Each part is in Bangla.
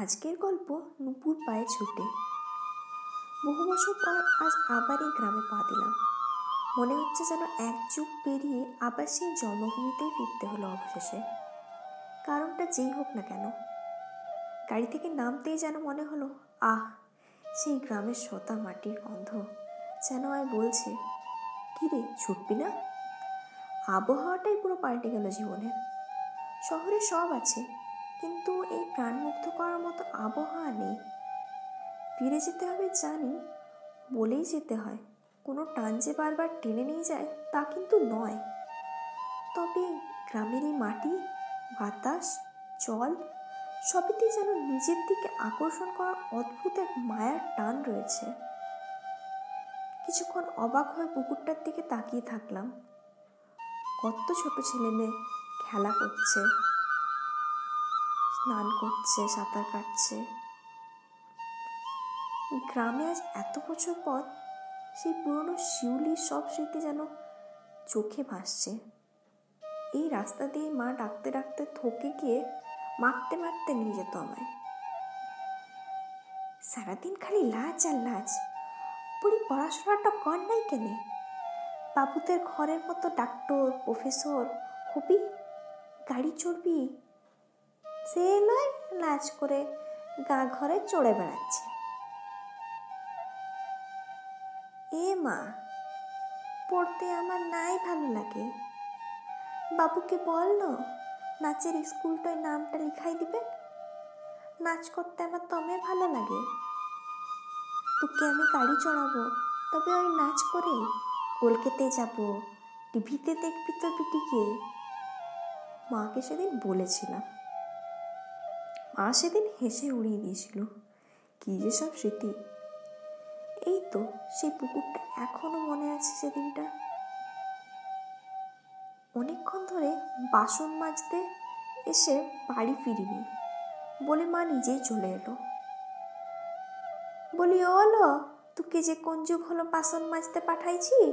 আজকের গল্প নুপুর পায়ে ছুটে। বহু বছর পর আজ আবার এই গ্রামে পা দিলাম। মনে হচ্ছে যেন এক যুগ পেরিয়ে আবার সেই জন্মভূমিতেই ফিরতে হলো অবশেষে। কারণটা যেই হোক না কেন। গাড়ি থেকে নামতেই যেন মনে হলো, আহ, সেই গ্রামের সোতা মাটির গন্ধ। যেন আর বলছে কিরে ছুটবি না? আবহাওয়াটাই পুরো পাল্টে গেল জীবনের। শহরে সব আছে, কিন্তু এই প্রাণমুগ্ধ করার মতো আবহাওয়া নেই। ফিরে যেতে হবে জানি, বলেই যেতে হয়। কোনো টান যে বারবার টেনে নিয়ে যায় তা কিন্তু নয়। তবে গ্রামের এই মাটি, বাতাস, জল সবেতেই যেন নিজের দিকে আকর্ষণ করার অদ্ভুত এক মায়ার টান রয়েছে। কিছুক্ষণ অবাক হয়ে পুকুরটার দিকে তাকিয়ে থাকলাম। কত ছোট ছেলে মেয়ে খেলা করছে। স্নান করছে, সাঁতার কাটছে। গ্রামে আজ এত বছর পর সেই পুরনো শিউলির সব স্মৃতি যেন চোখে ভাসছে। এই রাস্তা দিয়ে মা ডাকতে ডাকতে থকে গিয়ে মারতে মারতে নিয়ে যেত আমায়। সারাদিন খালি লাজ আর লাজ। পুরি পড়াশোনাটা কর নাই কেনে? বাবুদের ঘরের মতো ডাক্তার, প্রফেসর, হবি? গাড়ি চড়বি? সে নয় নাচ করে গা ঘরে চড়ে বেড়াচ্ছে। এ মা, পড়তে আমার নাই ভালো লাগে। বাবুকে বল নাচের স্কুলটায় নামটা লিখাই দিবে। নাচ করতে আমার তমে ভালো লাগে। তোকে আমি গাড়ি চড়াবো, তবে ওই নাচ করে কলকাতে যাব, টিভিতে দেখবি তো বিটিকে। মাকে সেদিন বলেছিলাম। মা সেদিন হেসে উড়িয়ে দিয়েছিল। কি যে সব স্মৃতি। এই তো সেই পুকুরটা এখনও মনে আছে সেদিনটা। অনেকক্ষণ ধরে বাসন মাজতে এসে বাড়ি ফিরিনি বলে মা নিজেই চলে এলো। বলি ওলো তোকে যে কোন যুগ হলো বাসন মাজতে পাঠাইছি?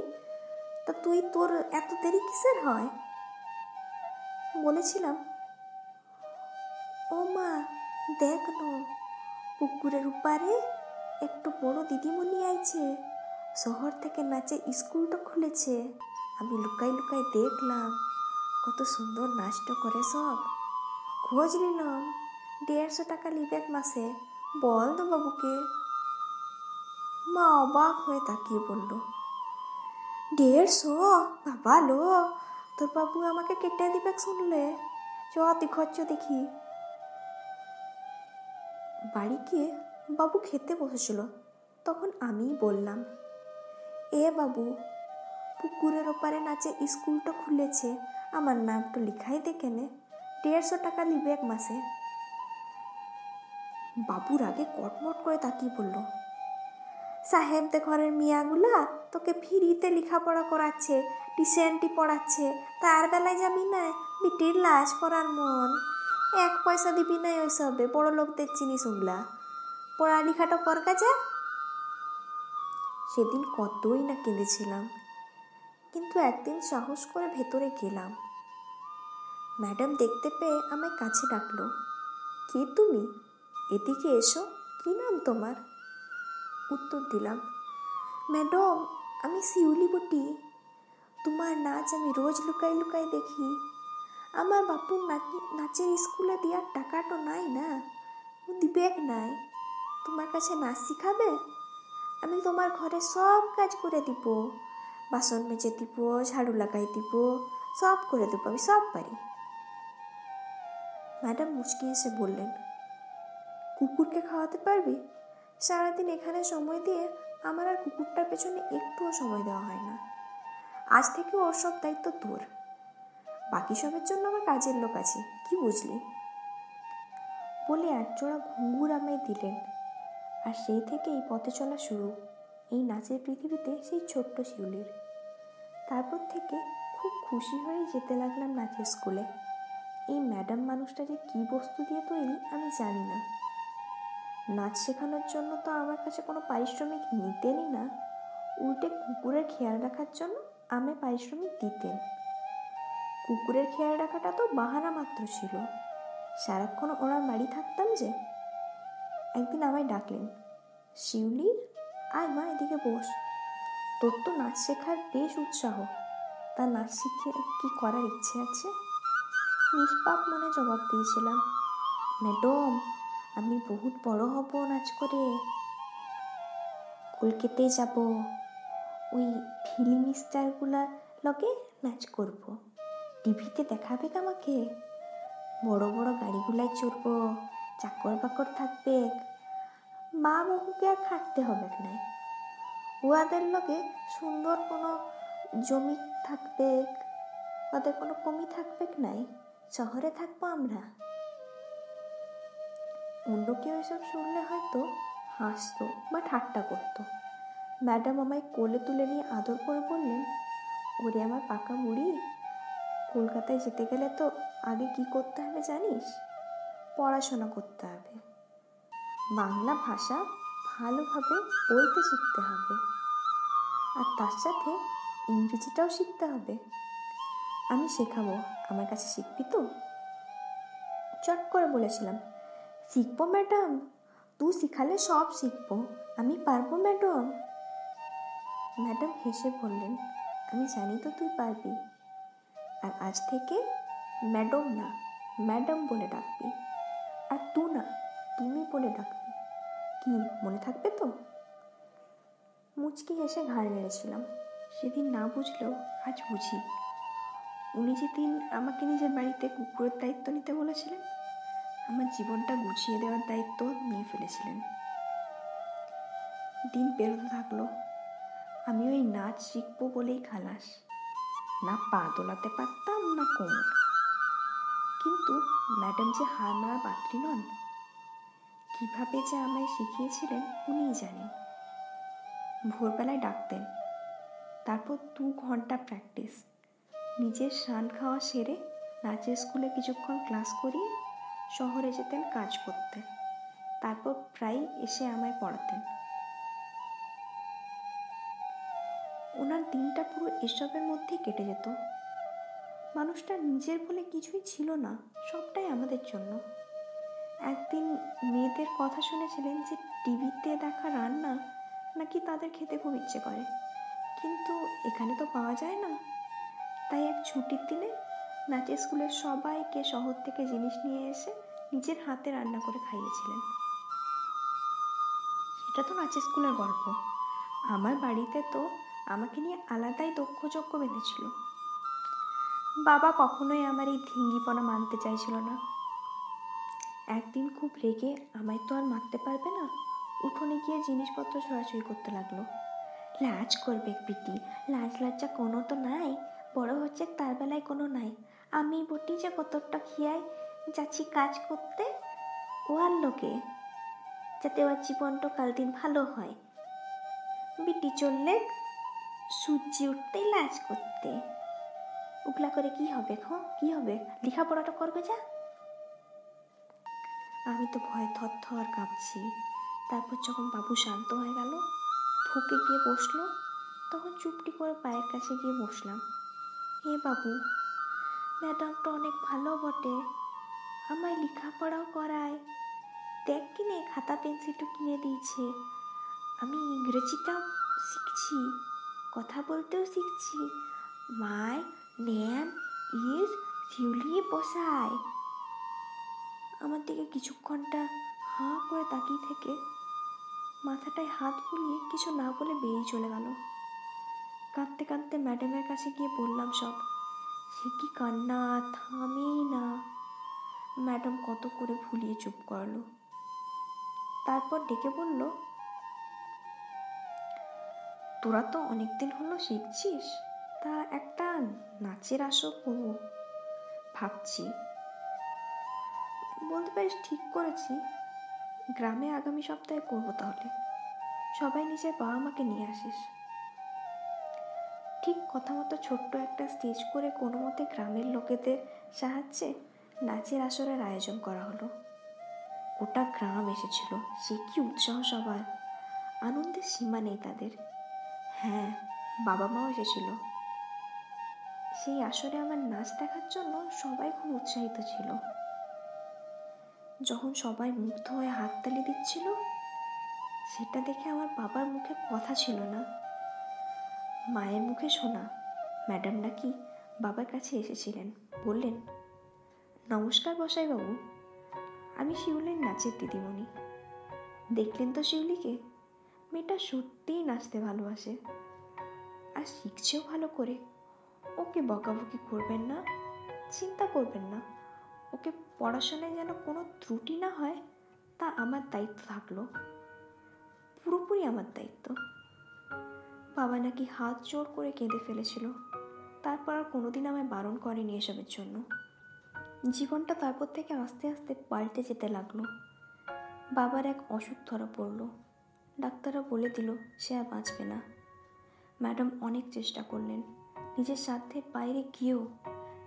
তা তুই তোর এত দেরি কিসের হয়? বলেছিলাম, ও মা দেখ নো পুকুরের উপারে একটু বড় দিদিমণি আইছে। শহর থেকে নাচে স্কুলটা খুলেছে। আমি লুকাই লুকাই দেখলাম, কত সুন্দর নাচটা করে সব। খোঁজ নিলাম, দেড়শো টাকা লিবেক মাসে, বল তো বাবুকে। মা অবাক হয়ে তাকিয়ে বলল, দেড়শো? বাবা লো তোর বাবু আমাকে কেটে দিবে শুনলে। চ তুই খরচ দেখি। বাড়ি গিয়ে বাবু খেতে বসেছিল। তখন আমি বললাম, এ বাবু, পুকুরের ওপারে নাচে স্কুলটা খুলেছে, আমার নাম তো লিখাই দে কেনে দেড়শো টাকা নিবে এক মাসে। বাবুর আগে কটমট করে তাকিয়ে বলল সাহেবদের ঘরের মিয়াগুলা তোকে ফ্রিতে লেখাপড়া করাচ্ছে টিসেন্টি পড়াচ্ছে, তার বেলায় যাবি না? বিটির লাশ করার মন। এক পয়সা দিবি না ওইসবে বড় লোকদের জিনিস ওগুলা। পড়ালেখাটা কর কাজে। সেদিন কতই না কেঁদেছিলাম। কিন্তু একদিন সাহস করে ভেতরে গেলাম। ম্যাডাম দেখতে পেয়ে আমায় কাছে ডাকলো, কে তুমি? এদিকে এসো, কি নাম তোমার? উত্তর দিলাম, ম্যাডাম, আমি শিউলি বটি। তোমার নাচ আমি রোজ লুকাই লুকাই দেখি। আমার বাপুর নাচের স্কুলে দেওয়ার টাকাটা নাই না। ও দিবেক নাই। তোমার কাছে নাচ শিখাবে? আমি তোমার ঘরে সব কাজ করে দিব। বাসন মেজে দিব, ঝাড়ু লাগাই দিব, সব করে দেবো, আমি সব পারি। ম্যাডাম মুচকি এসে বললেন, কুকুরকে খাওয়াতে পারবি? সারাদিন এখানে সময় দিয়ে আমার আর কুকুরটার পেছনে একটুও সময় দেওয়া হয় না। আজ থেকে ওর সব দায়িত্ব তোর। বাকি সবের জন্য আমার কাজের লোক আছে, কি বুঝলি? বলে একজোড়া ঘুঙ্গুর আমায় দিলেন। আর সেই থেকে এই পথে চলা শুরু, এই নাচের পৃথিবীতে সেই ছোট্ট শিউলির। তারপর থেকে খুব খুশি হয়ে যেতে লাগলাম নাচের স্কুলে। এই ম্যাডাম মানুষটা যে কী বস্তু দিয়ে তৈরি, আমি জানি না। নাচ শেখানোর জন্য তো আমার কাছে কোনো পারিশ্রমিক নিতেনই না। উল্টে কুকুরের খেয়াল রাখার জন্য আমায় পারিশ্রমিক দিতেন। কুকুরের খেয়াল রাখাটা তো বাহানা মাত্র ছিল। সারাক্ষণ ওনার বাড়ি থাকতাম যে। একদিন আমায় ডাকলেন, শিউলি, আয় মা, এদিকে বস। তোর তো নাচ শেখার বেশ উৎসাহ। তা নাচ শিখে কি করার ইচ্ছে আছে? নিষ্পাপ মনে জবাব দিয়েছিলাম, ম্যাডাম, আমি বহুত বড় হব নাচ করে। কলকাতায় যাব। ওই ফিল্ম স্টারগুলার লগে নাচ করব। টিভিতে দেখাবে আমাকে? বড় বড় গাড়িগুলায় চড়বো, চাকর বাকর থাকবে। মা বহুকে আর খাটতে হবে নাই উহাদের লগে সুন্দর কোনো জমি থাকবে, ওদের কোনো কমি থাকবে নাই? শহরে থাকব আমরা। অন্য কেউ এসব শুনলে হয়তো হাসতো বা ঠাট্টা করতো। ম্যাডাম আমায় কোলে তুলে নিয়ে আদর করে বললেন, ওরে আমার পাকা মুড়ি কলকাতায় যেতে গেলে তো আগে কি করতে হবে জানিস? পড়াশোনা করতে হবে। বাংলা ভাষা ভালোভাবে বলতে শিখতে হবে। আর তার সাথে ইংরেজিটাও শিখতে হবে। আমি শেখাবো, আমার কাছে শিখবি তো? চট করে বলেছিলাম, শিখব ম্যাডাম, তুই শিখালে সব শিখব, আমি পারব ম্যাডাম। ম্যাডাম হেসে বললেন, আমি জানি তো তুই পারবি। আর আজ থেকে ম্যাডাম না, ম্যাডাম বলে ডাকবি। আর তু না, তুমি বলে ডাকবি। কি, মনে থাকবে তো? মুচকি হেসে ঘাড় নেড়েছিলাম। সেদিন না বুঝলেও আজ বুঝি। উনি যেদিন আমাকে নিজের বাড়িতে কুকুরের দায়িত্ব নিতে বলেছিলেন, আমার জীবনটা গুছিয়ে দেওয়ার দায়িত্ব নিয়ে ফেলেছিলেন। দিন পেরোতে থাকল। আমি ওই নাচ শিখব বলেই খালাস। না পা দোলাতে পারতাম না কোমর। কিন্তু ম্যাডাম যে হার মারা পাত্রী নন, কীভাবে যে আমায় শিখিয়েছিলেন উনিই জানেন। ভোরবেলায় ডাকতেন, তারপর দু ঘণ্টা প্র্যাকটিস, নিজের স্নান খাওয়া সেরে নাচের স্কুলে কিছুক্ষণ ক্লাস করিয়ে শহরে যেতেন, কাজ করতে তারপর প্রায় এসে আমায় পড়াতেন। দিনটা পুরো এসবের মধ্যেই কেটে যেত। মানুষটা নিজের বলে কিছুই ছিল না, সবটাই আমাদের জন্য। একদিন মেয়েদের কথা শুনেছিলেন যে টিভিতে দেখা রান্না নাকি তাদের খেতে খুব ইচ্ছে করে। কিন্তু এখানে তো পাওয়া যায় না। তাই এক ছুটির দিনে নাচের স্কুলের সবাইকে শহর থেকে জিনিস নিয়ে এসে নিজের হাতে রান্না করে খাইয়েছিলেন। সেটা তো নাচের স্কুলের গল্প। আমার বাড়িতে তো আমাকে নিয়ে আলাদাই দক্ষ দক্ষযজ্ঞ বেঁধেছিল। বাবা কখনোই আমার এই ধিঙ্গিপনা মানতে চাইছিল না। একদিন খুব রেগে আমায় তো আর মারতে পারবে না? উঠোনে গিয়ে জিনিসপত্র ছড়াছড়ি করতে লাগল। লাজ করবে পিটি লাজ লাজ্জা কোনো তো নাই, বড় হচ্ছে তার বেলায় কোনো নাই। আমি বটি যে কতটা খিয়াই যাচ্ছি কাজ করতে, ও আর লোকে? যাতে ওর জীবনটা কাল দিন ভালো হয়। বিটি চললে সূর্যি উঠতেই লাজ করতে। উগলা করে কি হবে খো? কি হবে? লেখাপড়াটা করবে যা। আমি তো ভয় থর থর কাঁপছি। তারপর যখন বাবু শান্ত হয়ে গেল, ঢুকে গিয়ে বসল, তখন চুপটি করে পায়ের কাছে গিয়ে বসলাম। এ বাবু, ম্যাডামটা অনেক ভালো বটে। আমায় লেখাপড়াও করায়। দেখ কিনে, খাতা, পেন্সিলটা কিনে দিয়েছে। আমি ইংরেজিটাও শিখছি। কথা বলতেও শিখছি। মাই নেম ইজ শিউলি বসায়। আমার দিকে কিছুক্ষণটা হাঁ করে তাকিয়ে থেকে মাথাটায় হাত বুলিয়ে কিছু না বলে বেরিয়ে চলে গেল। কাঁদতে কাঁদতে ম্যাডামের কাছে গিয়ে বললাম, সব, সে কি কান্না? থামেই না। ম্যাডাম কত করে ভুলিয়ে চুপ করল। তারপর ডেকে বলল তোরা তো অনেকদিন হলো শিখছিস। তা একটা নাচের আসর করব ভাবছি। বলতে পারিস ঠিক করেছি। গ্রামে আগামী সপ্তাহে করব তাহলে। সবাই নিজের বাবা মাকে নিয়ে আসিস। ঠিক কথা মতো ছোট্ট একটা স্টেজ করে কোনো মতে গ্রামের লোকেদের সাহায্যে নাচের আসরের আয়োজন করা হলো। গোটা গ্রাম এসেছিল। সে কি উৎসাহ সবার। আনন্দের সীমা নেই তাদের। হ্যাঁ বাবা মাও এসেছিল। সেই আসরে আমার নাচ দেখার জন্য সবাই খুব উৎসাহিত ছিল। যখন সবাই মুগ্ধ হয়ে হাততালি দিচ্ছিল, সেটা দেখে আমার বাবার মুখে কথা ছিল না। মায়ের মুখে শোনা, ম্যাডাম নাকি বাবার কাছে এসেছিলেন। বললেন, নমস্কার বসাইবাবু, আমি শিউলির নাচের দিদিমণি। দেখলেন তো শিউলিকে মেয়েটা সত্যিই নাচতে ভালোবাসে। আর শিখছেও ভালো করে। ওকে বকাবকি করবেন না, চিন্তা করবেন না। ওকে পড়াশোনায় যেন কোনো ত্রুটি না হয়, তা আমার দায়িত্ব থাকল। পুরোপুরি আমার দায়িত্ব। বাবা নাকি হাত জোর করে কেঁদে ফেলেছিল। তারপর আর কোনোদিন আমায় বারণ করেনি এসবের জন্য। জীবনটা তারপর থেকে আস্তে আস্তে পাল্টে যেতে লাগল। বাবার এক অসুখ ধরা পড়ল। ডাক্তাররা বলে দিল, সে আর বাঁচবে না। ম্যাডাম অনেক চেষ্টা করলেন। নিজের স্বার্থের বাইরে গিয়েও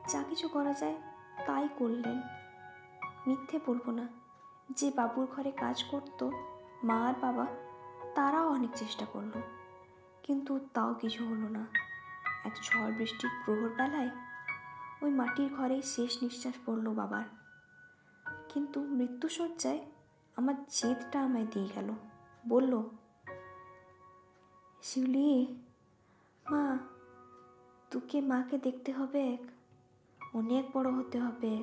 যা কিছু করা যায় তাই করলেন। মিথ্যে বলব না, যে বাবুর ঘরে কাজ করতো মা আর বাবা, তারাও অনেক চেষ্টা করল। কিন্তু তাও কিছু হলো না। এক ঝড় বৃষ্টির প্রহর বেলায় ওই মাটির ঘরেই শেষ নিঃশ্বাস পড়ল বাবার। কিন্তু মৃত্যুসজ্জায় আমার জেদটা আমায় দিয়ে গেল। বলল, শিউলি, মা, তোকে মাকে দেখতে হবে অনেক বড় হতে হবে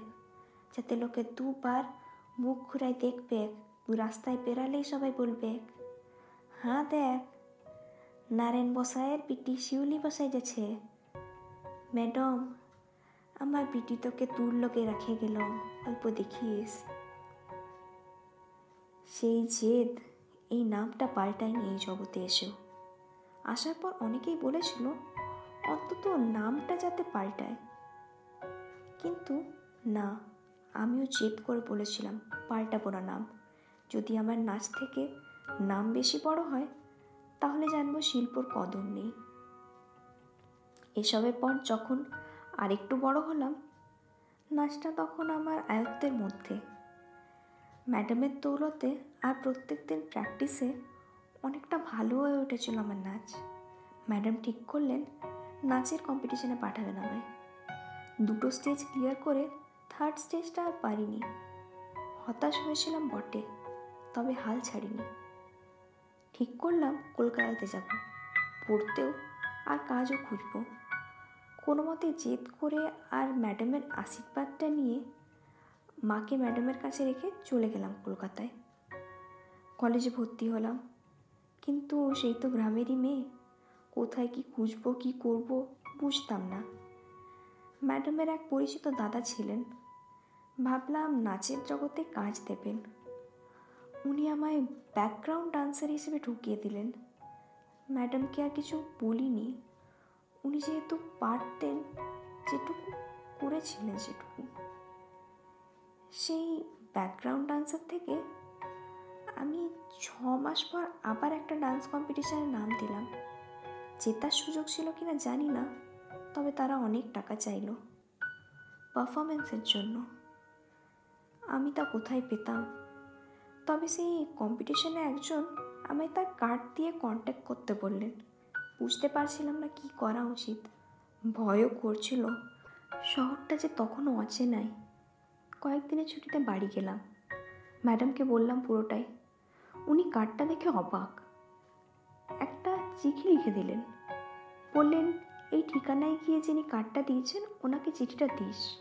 যাতে লোকে দুবার মুখ ঘুরাই দেখবে রাস্তায় বেরালেই সবাই বলবে হ্যাঁ দেখ, নারায়ণ বসায়ের পিটি শিউলি বসাই গেছে ম্যাডাম, আমার বিটি তোকে দূর লোকে রাখে গেলাম অল্প দেখিস। সেই জেদ এই নামটা পাল্টায়নি এই জগতে এসেও। আসার পর অনেকেই বলেছিল, অন্তত নামটা যাতে পাল্টায়। কিন্তু না, আমিও জেদ করে বলেছিলাম, পাল্টাবো না নাম। যদি আমার নাচ থেকে নাম বেশি বড় হয়, তাহলে জানব শিল্পর কদর নেই। এসবের পর যখন আরেকটু বড় হলাম, নাচটা তখন আমার আয়ত্তের মধ্যে। ম্যাডামের দৌলতে আর প্রত্যেক দিন প্র্যাকটিসে অনেকটা ভালো হয়ে উঠেছিল আমার নাচ। ম্যাডাম ঠিক করলেন, নাচের কম্পিটিশনে পাঠাবেন আমায়। দুটো স্টেজ ক্লিয়ার করে থার্ড স্টেজটা আর পারিনি। হতাশ হয়েছিলাম বটে, তবে হাল ছাড়িনি। ঠিক করলাম, কলকাতাতে যাব। পড়তেও আর কাজও খুঁজবো। কোনো মতে জেদ করে আর ম্যাডামের আশীর্বাদটা নিয়ে মাকে ম্যাডামের কাছে রেখে চলে গেলাম কলকাতায়। কলেজে ভর্তি হলাম। কিন্তু সেই তো গ্রামেরই মেয়ে। কোথায় কি খুঁজবো, কি করব বুঝতাম না। ম্যাডামের এক পরিচিত দাদা ছিলেন। ভাবলাম নাচের জগতে কাজ দেবেন। উনি আমায় ব্যাকগ্রাউন্ড ডান্সার হিসেবে ঢুকিয়ে দিলেন। ম্যাডামকে আর কিছু বলিনি। উনি যেহেতু পারতেন, যেটুকু করেছিলেন সেটুকু। সেই ব্যাকগ্রাউন্ড ডান্সার থেকে আমি ছ মাস পর আবার একটা ডান্স কম্পিটিশানে নাম দিলাম। জেতার সুযোগ ছিল কিনা জানি না, তবে তারা অনেক টাকা চাইল পারফরমেন্সের জন্য। আমি তা কোথায় পেতাম? তবে সেই কম্পিটিশনে একজন আমায় তার কার্ড দিয়ে কন্ট্যাক্ট করতে বললেন। বুঝতে পারছিলাম না কি করা উচিত। ভয়ও করছিল। শহরটা যে তখনও অচেনাই। কয়েকদিনের ছুটিতে বাড়ি গেলাম। ম্যাডামকে বললাম পুরোটাই। উনি কার্ডটা দেখে অবাক। একটা চিঠি লিখে দিলেন। বললেন, এই ঠিকানায় গিয়ে যিনি কার্ডটা দিয়েছেন, ওনাকে চিঠিটা দিস।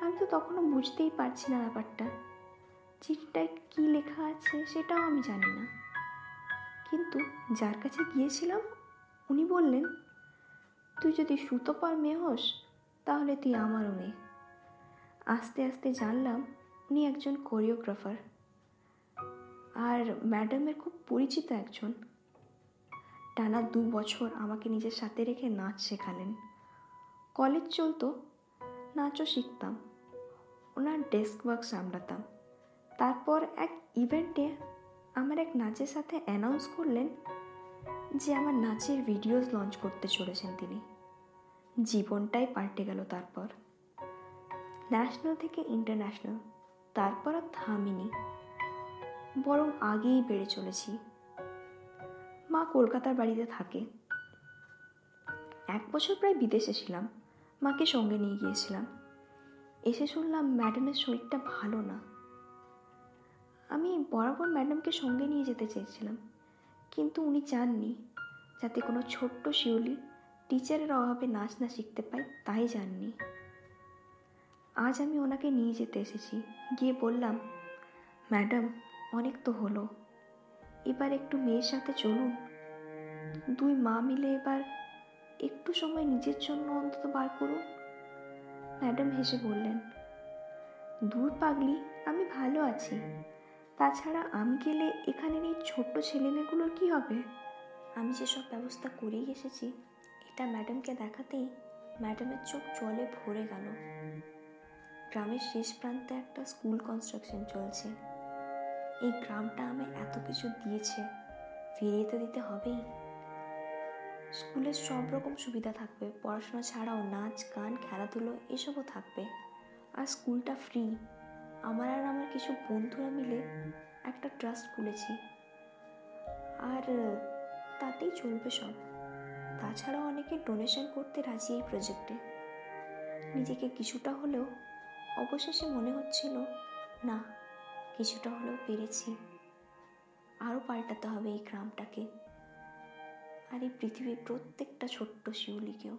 আমি তো তখনও বুঝতেই পারছি না ব্যাপারটা। চিঠিটায় কী লেখা আছে সেটাও আমি জানি না। কিন্তু যার কাছে গিয়েছিলাম, উনি বললেন, তুই যদি সুতোপার মেয়ে হোস, তাহলে তুই আমারও মেয়ে। আস্তে আস্তে জানলাম, উনি একজন কোরিওগ্রাফার। আর ম্যাডামের খুব পরিচিত একজন। টানা দু বছর আমাকে নিজের সাথে রেখে নাচ শেখালেন। কলেজ চলতো, নাচও শিখতাম। ওনার ডেস্ক ওয়ার্ক সামলাতাম। তারপর এক ইভেন্টে আমার এক নাচের সাথে অ্যানাউন্স করলেন যে আমার নাচের ভিডিওস লঞ্চ করতে চলেছেন তিনি। জীবনটাই পাল্টে গেল তারপর। ন্যাশনাল থেকে ইন্টারন্যাশনাল। তারপর আর থামিনি। বরং আগেই বেড়ে চলেছি। মা কলকাতার বাড়িতে থাকে। এক বছর প্রায় বিদেশে ছিলাম। মাকে সঙ্গে নিয়ে গিয়েছিলাম। এসে শুনলাম ম্যাডামের শরীরটা ভালো না। আমি বরাবর ম্যাডামকে সঙ্গে নিয়ে যেতে চেয়েছিলাম। কিন্তু উনি চাননি। যাতে কোনো ছোট্ট শিউলি টিচারের অভাবে নাচ না শিখতে পায়, তাই জাননি। আজ আমি ওনাকে নিয়ে যেতে এসেছি। গিয়ে বললাম, ম্যাডাম অনেক তো হলো। এবার একটু মেয়ের সাথে চলুন। দুই মা মিলে এবার একটু সময় নিজের জন্য অন্তত বার করুন। ম্যাডাম হেসে বললেন, দূর পাগলি, আমি ভালো আছি। তাছাড়া আমি গেলে এখানের এই ছোট্ট ছেলেমেয়েগুলোর কি হবে? আমি যেসব ব্যবস্থা করেই এসেছি। এটা ম্যাডামকে দেখাতেই ম্যাডামের চোখ জলে ভরে গেল। গ্রামের শেষ প্রান্তে একটা স্কুল কনস্ট্রাকশন চলছে। এই গ্রামটা আমায় এত কিছু দিয়েছে। ফিরিয়ে তো দিতে হবেই। স্কুলের সব রকম সুবিধা থাকবে। পড়াশোনা ছাড়াও নাচ, গান, খেলাধুলো এসবও থাকবে। আর স্কুলটা ফ্রি আমার আর আমার কিছু বন্ধুরা মিলে একটা ট্রাস্ট খুলেছি। আর, তাতেই চলবে সব। তাছাড়াও অনেকে ডোনেশন করতে রাজি এই প্রজেক্টে নিজেকে কিছুটা হলেও অবশেষে মনে হচ্ছিল, না কিছুটা হলেও পেরেছি। আরও পাল্টাতে হবে এই গ্রামটাকে। আর এই পৃথিবীর প্রত্যেকটা ছোট্ট শিউলিকেও।